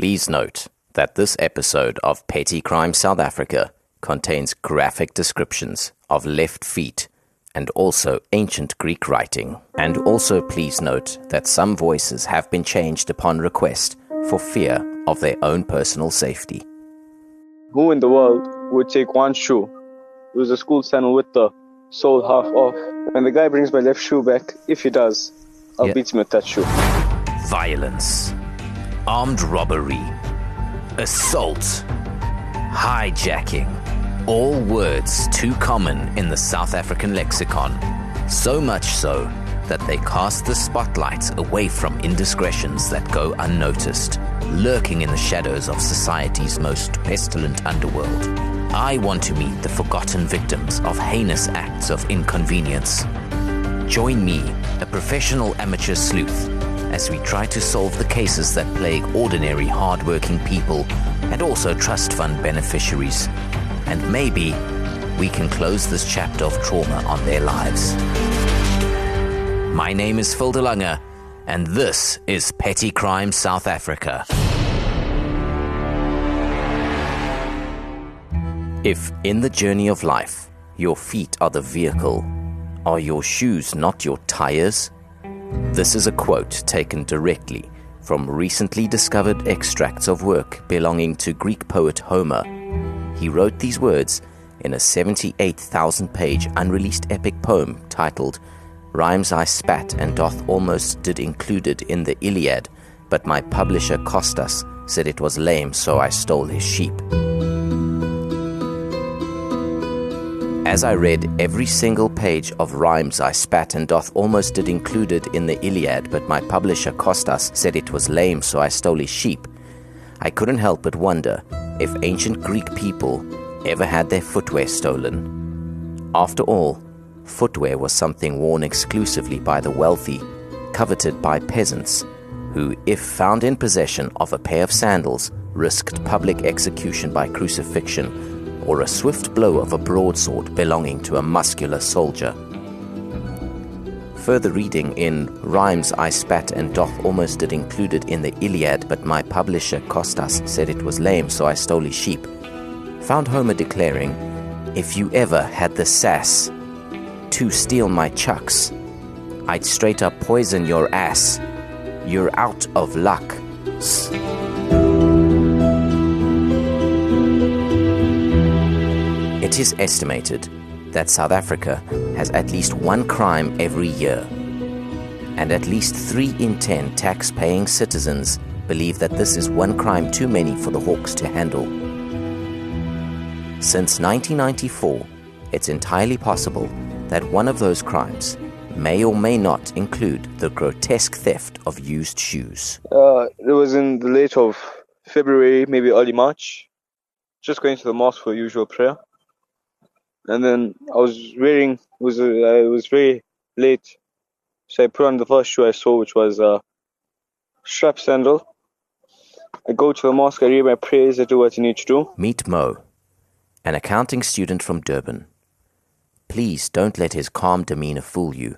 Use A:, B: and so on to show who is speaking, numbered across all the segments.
A: Please note that this episode of Petty Crime South Africa contains graphic descriptions of left feet and also ancient Greek writing. And also please note that some voices have been changed upon request for fear of their own personal safety.
B: Who in the world would take one shoe? It was a school sandal with the sole half off. When the guy brings my left shoe back, if he does, I'll
A: Yeah.
B: beat him with that shoe.
A: Violence, armed robbery, assault, hijacking. All words too common in the South African lexicon. So much so that they cast the spotlight away from indiscretions that go unnoticed, lurking in the shadows of society's most pestilent underworld. I want to meet the forgotten victims of heinous acts of inconvenience. Join me, a professional amateur sleuth, as we try to solve the cases that plague ordinary, hardworking people and also trust fund beneficiaries. And maybe we can close this chapter of trauma on their lives. My name is Phil DeLange, and this is Petty Crime South Africa. If in the journey of life your feet are the vehicle, are your shoes not your tires? This is a quote taken directly from recently discovered extracts of work belonging to Greek poet Homer. He wrote these words in a 78,000 page unreleased epic poem titled Rhymes I Spat and Doth Almost Did Included in the Iliad, but my publisher Costas said it was lame, so I stole his sheep. As I read every single page of rhymes I spat and doth almost did included in the Iliad, but my publisher Costas said it was lame, so I stole his sheep, I couldn't help but wonder if ancient Greek people ever had their footwear stolen. After all, footwear was something worn exclusively by the wealthy, coveted by peasants, who, if found in possession of a pair of sandals, risked public execution by crucifixion or a swift blow of a broadsword belonging to a muscular soldier. Further reading in Rhymes I Spat and Doth Almost Did Included in the Iliad, but my publisher Costas said it was lame, so I stole his sheep, found Homer declaring, If you ever had the sass to steal my chucks, I'd straight up poison your ass. You're out of luck. It is estimated that South Africa has at least one crime every year, and at least three in ten tax paying citizens believe that this is one crime too many for the Hawks to handle. Since 1994, it's entirely possible that one of those crimes may or may not include the grotesque theft of used shoes.
B: Uh, it was in the late of February, maybe early March. Just going to the mosque for usual prayer, and then I was wearing. Was uh, it was very late, so I put on the first shoe I saw, which was a strap sandal. I go to the mosque, I read my prayers, I do what I need to do.
A: Meet Mo, an accounting student from Durban. Please don't let his calm demeanor fool you.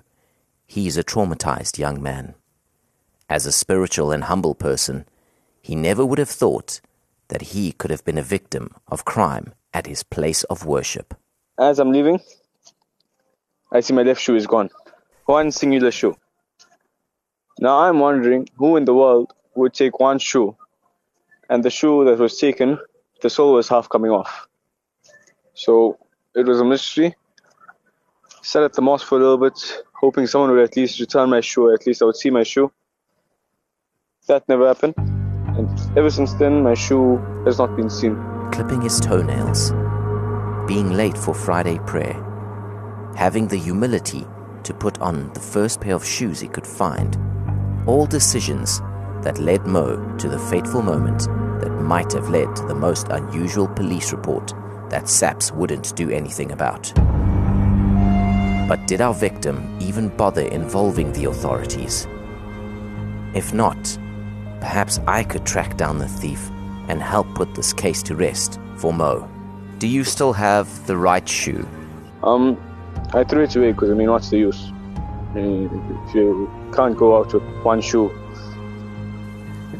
A: He is a traumatized young man. As a spiritual and humble person, he never would have thought that he could have been a victim of crime at his place of worship.
B: As I'm leaving, I see my left shoe is gone. One singular shoe. Now I'm wondering who in the world would take one shoe and the shoe that was taken, the sole was half coming off. So it was a mystery. Sat at the mosque for a little bit, hoping someone would at least return my shoe, at least I would see my shoe. That never happened. And ever since then, my shoe has not been seen.
A: clipping his toenails, being late for Friday prayer, having the humility to put on the first pair of shoes he could find. All decisions that led Mo to the fateful moment that might have led to the most unusual police report that SAPS wouldn't do anything about. But did our victim even bother involving the authorities? If not, perhaps I could track down the thief and help put this case to rest for Mo. Do you still have the right shoe?
B: Um, I threw it away because I mean, what's the use? I mean, if you can't go out with one shoe,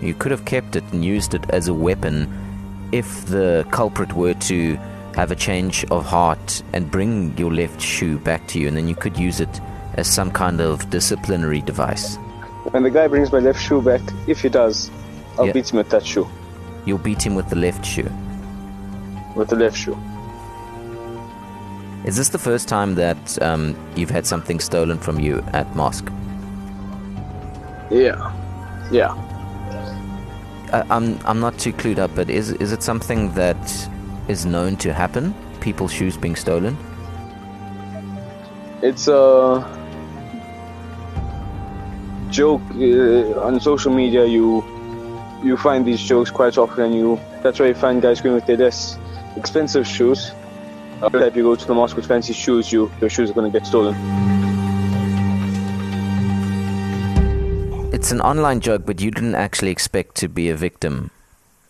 A: You could have kept it and used it as a weapon if the culprit were to have a change of heart and bring your left shoe back to you, and then you could use it as some kind of disciplinary device.
B: When the guy brings my left shoe back, if he does, I'll
A: Yeah.
B: beat him with that shoe.
A: You'll beat him with the left shoe.
B: With the left shoe.
A: Is this the first time that um, you've had something stolen from you at mosque?
B: Yeah. Yeah.
A: I, I'm I'm not too clued up, but is is it something that is known to happen? People's shoes being stolen?
B: It's a joke uh, on social media. You you find these jokes quite often, you that's why you find guys going with their less expensive shoes. Uh, if you go to the mosque with fancy shoes, you your shoes are going to get stolen.
A: It's an online joke, but you didn't actually expect to be a victim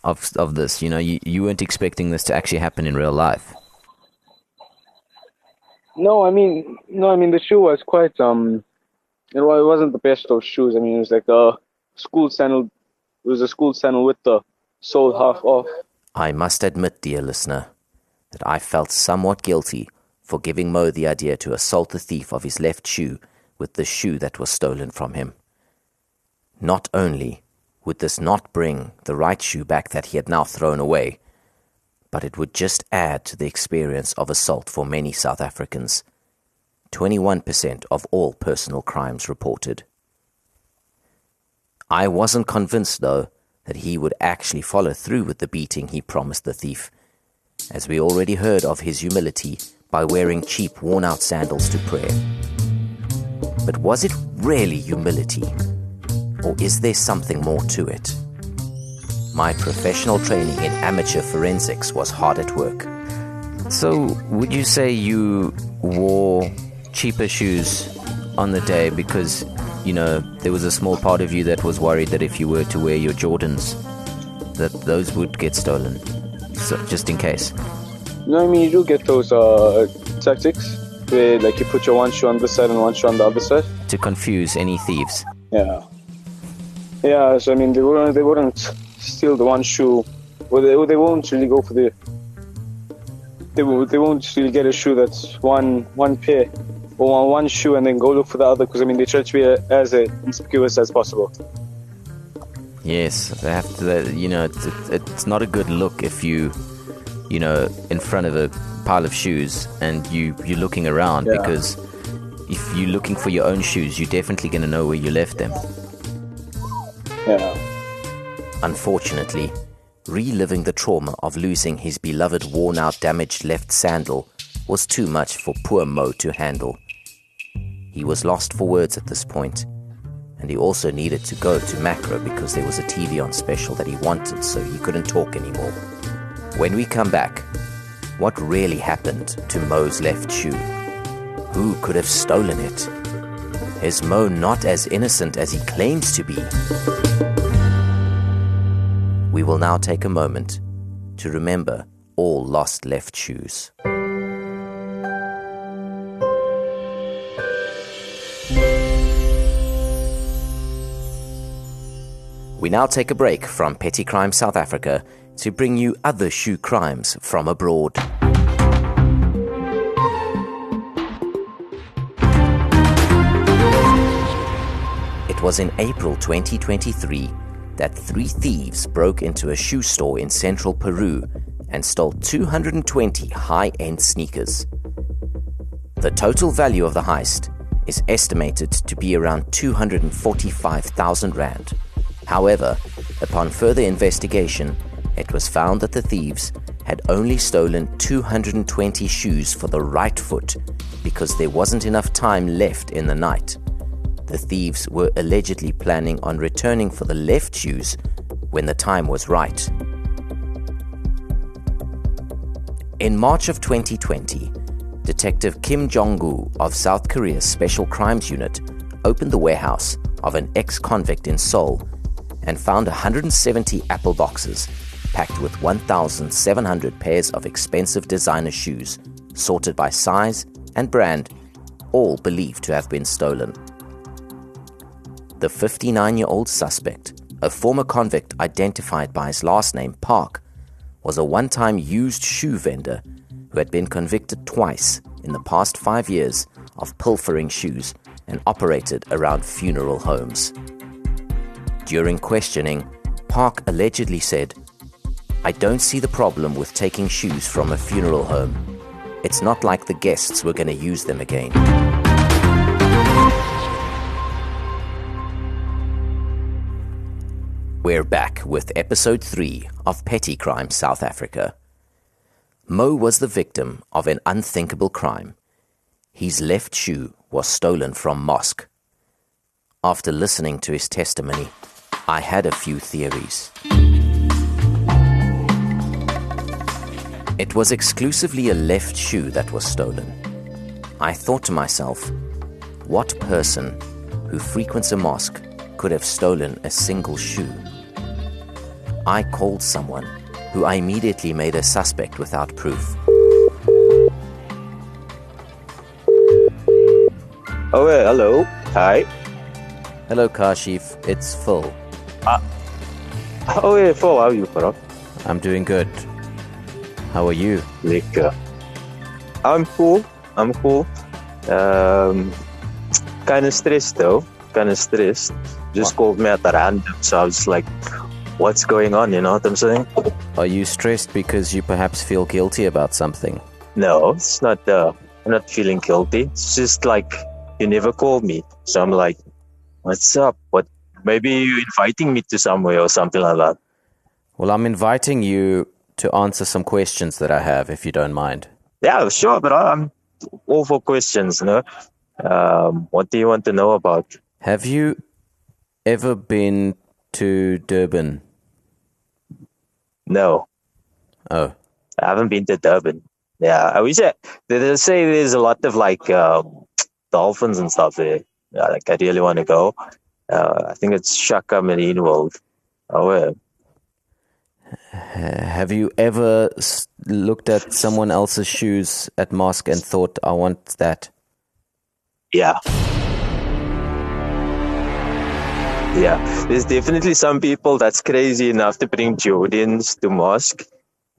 A: of of this. You know, you, you weren't expecting this to actually happen in real life.
B: No, I mean, no, I mean the shoe was quite um, you know, it wasn't the best of shoes. I mean, it was like a school sandal. It was a school sandal with the sole half off.
A: I must admit, dear listener, that I felt somewhat guilty for giving Mo the idea to assault the thief of his left shoe with the shoe that was stolen from him. Not only would this not bring the right shoe back that he had now thrown away, but it would just add to the experience of assault for many South Africans. 21% of all personal crimes reported. I wasn't convinced, though, that he would actually follow through with the beating he promised the thief, as we already heard of his humility by wearing cheap, worn out sandals to prayer. But was it really humility? Or is there something more to it? My professional training in amateur forensics was hard at work. So, would you say you wore cheaper shoes on the day because, you know, there was a small part of you that was worried that if you were to wear your Jordans, that those would get stolen? So, just in case.
B: No, I mean you do get those uh, tactics where like you put your one shoe on this side and one shoe on the other side.
A: To confuse any thieves.
B: Yeah. Yeah, so I mean they wouldn't they wouldn't steal the one shoe, or they or they won't really go for the. They won't they won't really get a shoe that's one one pair, or one, one shoe and then go look for the other because I mean they try to be as uh, inconspicuous as possible.
A: Yes, they have to. You know, it's, it's not a good look if you, you know, in front of a pile of shoes and you you're looking around
B: Yeah.
A: because if you're looking for your own shoes, you're definitely going to know where you left them.
B: Yeah.
A: Unfortunately, reliving the trauma of losing his beloved, worn out, damaged left sandal was too much for poor Mo to handle. He was lost for words at this point, and he also needed to go to Makro because there was a TV on special that he wanted, so he couldn't talk anymore. When we come back, what really happened to Mo's left shoe? Who could have stolen it? Is Mo not as innocent as he claims to be? We will now take a moment to remember all lost left shoes. We now take a break from Petty Crime South Africa to bring you other shoe crimes from abroad. It was in April 2023 that three thieves broke into a shoe store in central Peru and stole 220 high end sneakers. The total value of the heist is estimated to be around 245,000 Rand. However, upon further investigation, it was found that the thieves had only stolen 220 shoes for the right foot because there wasn't enough time left in the night. The thieves were allegedly planning on returning for the left shoes when the time was right. In March of 2020, Detective Kim Jong-gu of South Korea's Special Crimes Unit opened the warehouse of an ex-convict in Seoul and found 170 Apple boxes packed with 1,700 pairs of expensive designer shoes, sorted by size and brand, all believed to have been stolen. The 59 year old suspect a former convict identified by his last name, Park, was a one time used shoe vendor who had been convicted twice in the past five years of pilfering shoes and operated around funeral homes. During questioning, Park allegedly said, I don't see the problem with taking shoes from a funeral home. It's not like the guests were going to use them again. We're back with episode 3 of Petty Crime South Africa. Mo was the victim of an unthinkable crime. His left shoe was stolen from mosque. After listening to his testimony, I had a few theories. It was exclusively a left shoe that was stolen. I thought to myself, what person who frequents a mosque could have stolen a single shoe? I called someone who I immediately made a suspect without proof.
C: Oh, hello. Hi.
A: Hello, Kashif. It's Phil.
C: Oh, yeah, Phil, how are you, bro?
A: I'm doing good. How are you?
C: Lekker. I'm cool. I'm cool. Um, kind of stressed, though. Kind of stressed. Just called me at random, so I was like, what's going on? You know what I'm saying?
A: Are you stressed because you perhaps feel guilty about something?
C: No, it's not. Uh, I'm not feeling guilty. It's just like you never called me, so I'm like, what's up? What? Maybe you're inviting me to somewhere or something like that.
A: Well, I'm inviting you to answer some questions that I have, if you don't mind.
C: Yeah, sure, but I'm all for questions. You know, um, what do you want to know about?
A: Have you ever been to Durban?
C: No,
A: Oh,
C: I haven't been to Durban. Yeah, I wish I, they say there's a lot of like um, dolphins and stuff there. Yeah, like I really want to go. Uh, I think it's Shaka Marine World. Oh, yeah.
A: Have you ever looked at someone else's shoes at mosque and thought, I want that?
C: Yeah. Yeah, there's definitely some people that's crazy enough to bring Jordans to mosque.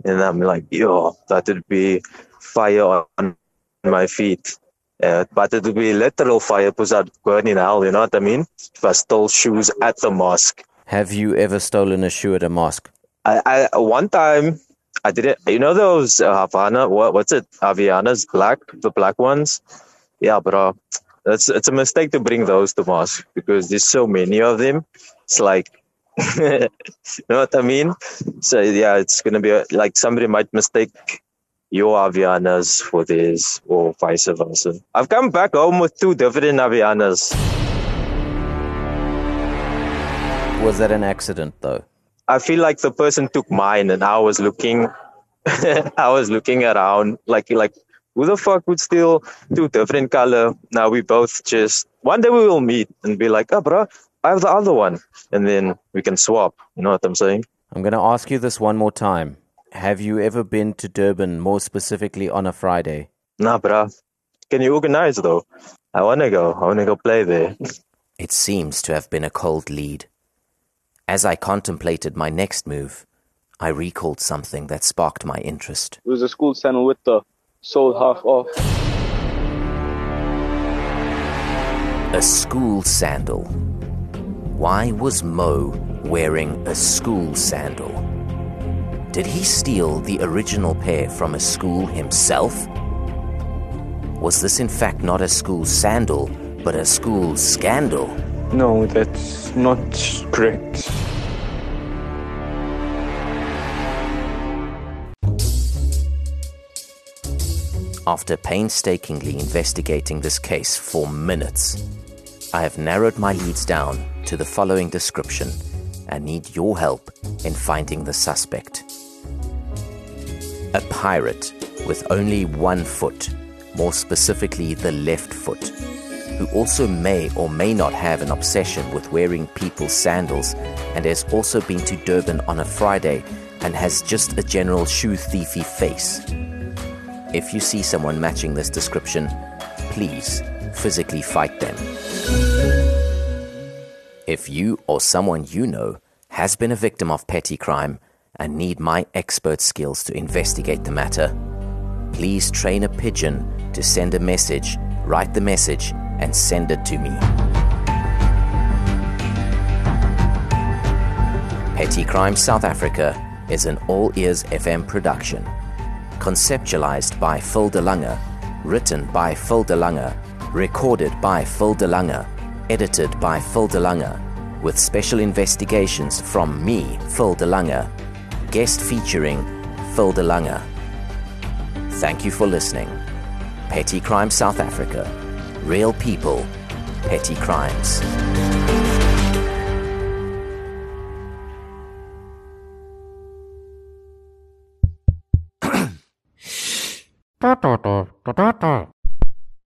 C: And I'm like, yo, that would be fire on my feet. Uh, but it would be literal fire because I'd burn in hell, you know what I mean? If I stole shoes at the mosque.
A: Have you ever stolen a shoe at a mosque?
C: I, I one time I did it. You know those uh, Havana? What what's it? Avianas, black, the black ones. Yeah, bro. That's it's a mistake to bring those to mosque because there's so many of them. It's like, you know what I mean? So yeah, it's gonna be a, like somebody might mistake your Avianas for theirs or vice versa. I've come back home with two different Avianas.
A: Was that an accident, though?
C: I feel like the person took mine and I was looking I was looking around like like who the fuck would steal two different color? Now we both just one day we will meet and be like, oh bro, I have the other one. And then we can swap. You know what I'm saying?
A: I'm going to ask you this one more time. Have you ever been to Durban, more specifically on a Friday?
C: Nah bro. Can you organize though? I wanna go. I wanna go play there.
A: It seems to have been a cold lead. As I contemplated my next move, I recalled something that sparked my interest.
B: It was a school sandal with the sole half off.
A: A school sandal. Why was Mo wearing a school sandal? Did he steal the original pair from a school himself? Was this in fact not a school sandal, but a school scandal?
B: No, that's not correct.
A: After painstakingly investigating this case for minutes, I have narrowed my leads down to the following description and need your help in finding the suspect. A pirate with only one foot, more specifically the left foot, who also may or may not have an obsession with wearing people's sandals and has also been to Durban on a Friday and has just a general shoe thiefy face. If you see someone matching this description, please physically fight them. If you or someone you know has been a victim of petty crime and need my expert skills to investigate the matter, please train a pigeon to send a message, write the message, and send it to me. Petty Crime South Africa is an all ears FM production. Conceptualized by Phil DeLange, written by Phil DeLange, recorded by Phil DeLange, edited by Phil DeLange, with special investigations from me, Phil DeLange, guest featuring Phil DeLange. Thank you for listening. Petty Crime South Africa. Real people, petty crimes.